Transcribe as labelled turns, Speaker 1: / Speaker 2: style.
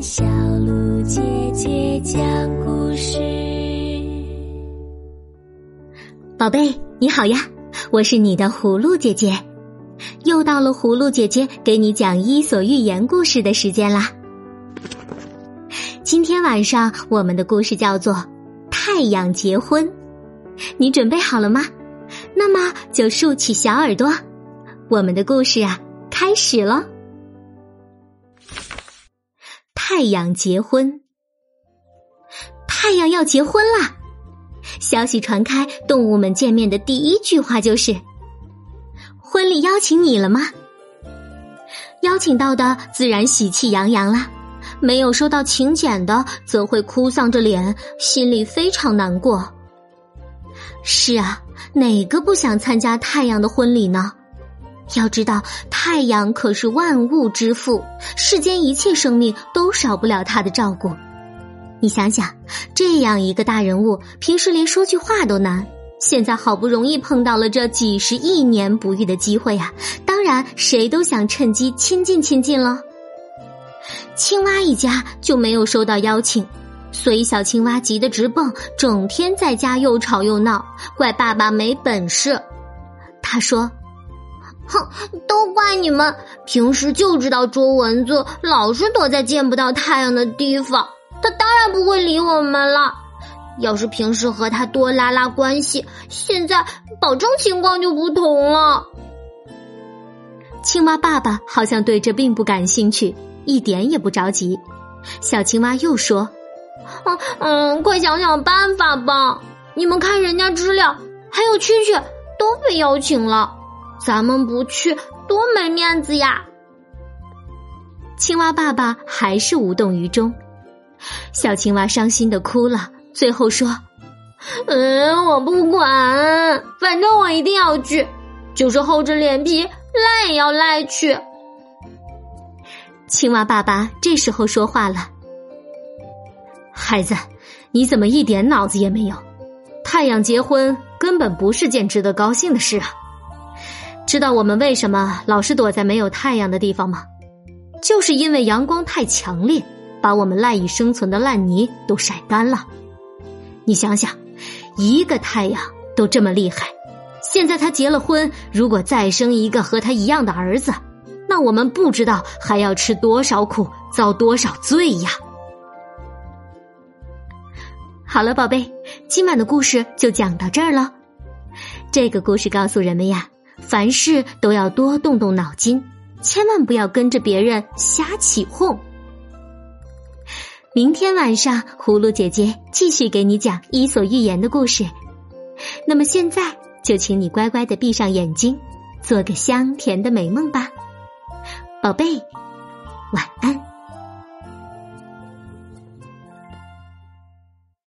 Speaker 1: 小鹿姐姐讲故事。
Speaker 2: 宝贝，你好呀，我是你的葫芦姐姐，又到了葫芦姐姐给你讲《伊索寓言》故事的时间啦。今天晚上我们的故事叫做《太阳结婚》，你准备好了吗？那么就竖起小耳朵，我们的故事啊开始了。太阳结婚，太阳要结婚啦！消息传开，动物们见面的第一句话就是：“婚礼邀请你了吗？”邀请到的自然喜气洋洋啦，没有收到请柬的则会哭丧着脸，心里非常难过。是啊，哪个不想参加太阳的婚礼呢？要知道，太阳可是万物之父，世间一切生命都少不了他的照顾。你想想，这样一个大人物，平时连说句话都难，现在好不容易碰到了这几十亿年不遇的机会啊！当然，谁都想趁机亲近亲近了。青蛙一家就没有收到邀请，所以小青蛙急得直蹦，整天在家又吵又闹，怪爸爸没本事。他说。
Speaker 3: 哼，都怪你们！平时就知道捉蚊子，老是躲在见不到太阳的地方。他当然不会理我们了。要是平时和他多拉拉关系，现在保证情况就不同了。
Speaker 2: 青蛙爸爸好像对这并不感兴趣，一点也不着急。小青蛙又说：“
Speaker 3: 嗯嗯，快想想办法吧！你们看人家知了，还有蛐蛐都被邀请了。”咱们不去，多没面子呀！
Speaker 2: 青蛙爸爸还是无动于衷，小青蛙伤心的哭了，最后说：“
Speaker 3: 嗯，我不管，反正我一定要去，就是厚着脸皮赖也要赖去。”
Speaker 2: 青蛙爸爸这时候说话了：“孩子，你怎么一点脑子也没有？太阳结婚根本不是件值得高兴的事啊！”知道我们为什么老是躲在没有太阳的地方吗？就是因为阳光太强烈，把我们赖以生存的烂泥都晒干了。你想想，一个太阳都这么厉害，现在他结了婚，如果再生一个和他一样的儿子，那我们不知道还要吃多少苦，遭多少罪呀！好了，宝贝，今晚的故事就讲到这儿了。这个故事告诉人们呀。凡事都要多动动脑筋，千万不要跟着别人瞎起哄。明天晚上，葫芦姐姐继续给你讲《伊索寓言》的故事。那么现在，就请你乖乖的闭上眼睛，做个香甜的美梦吧，宝贝，晚安。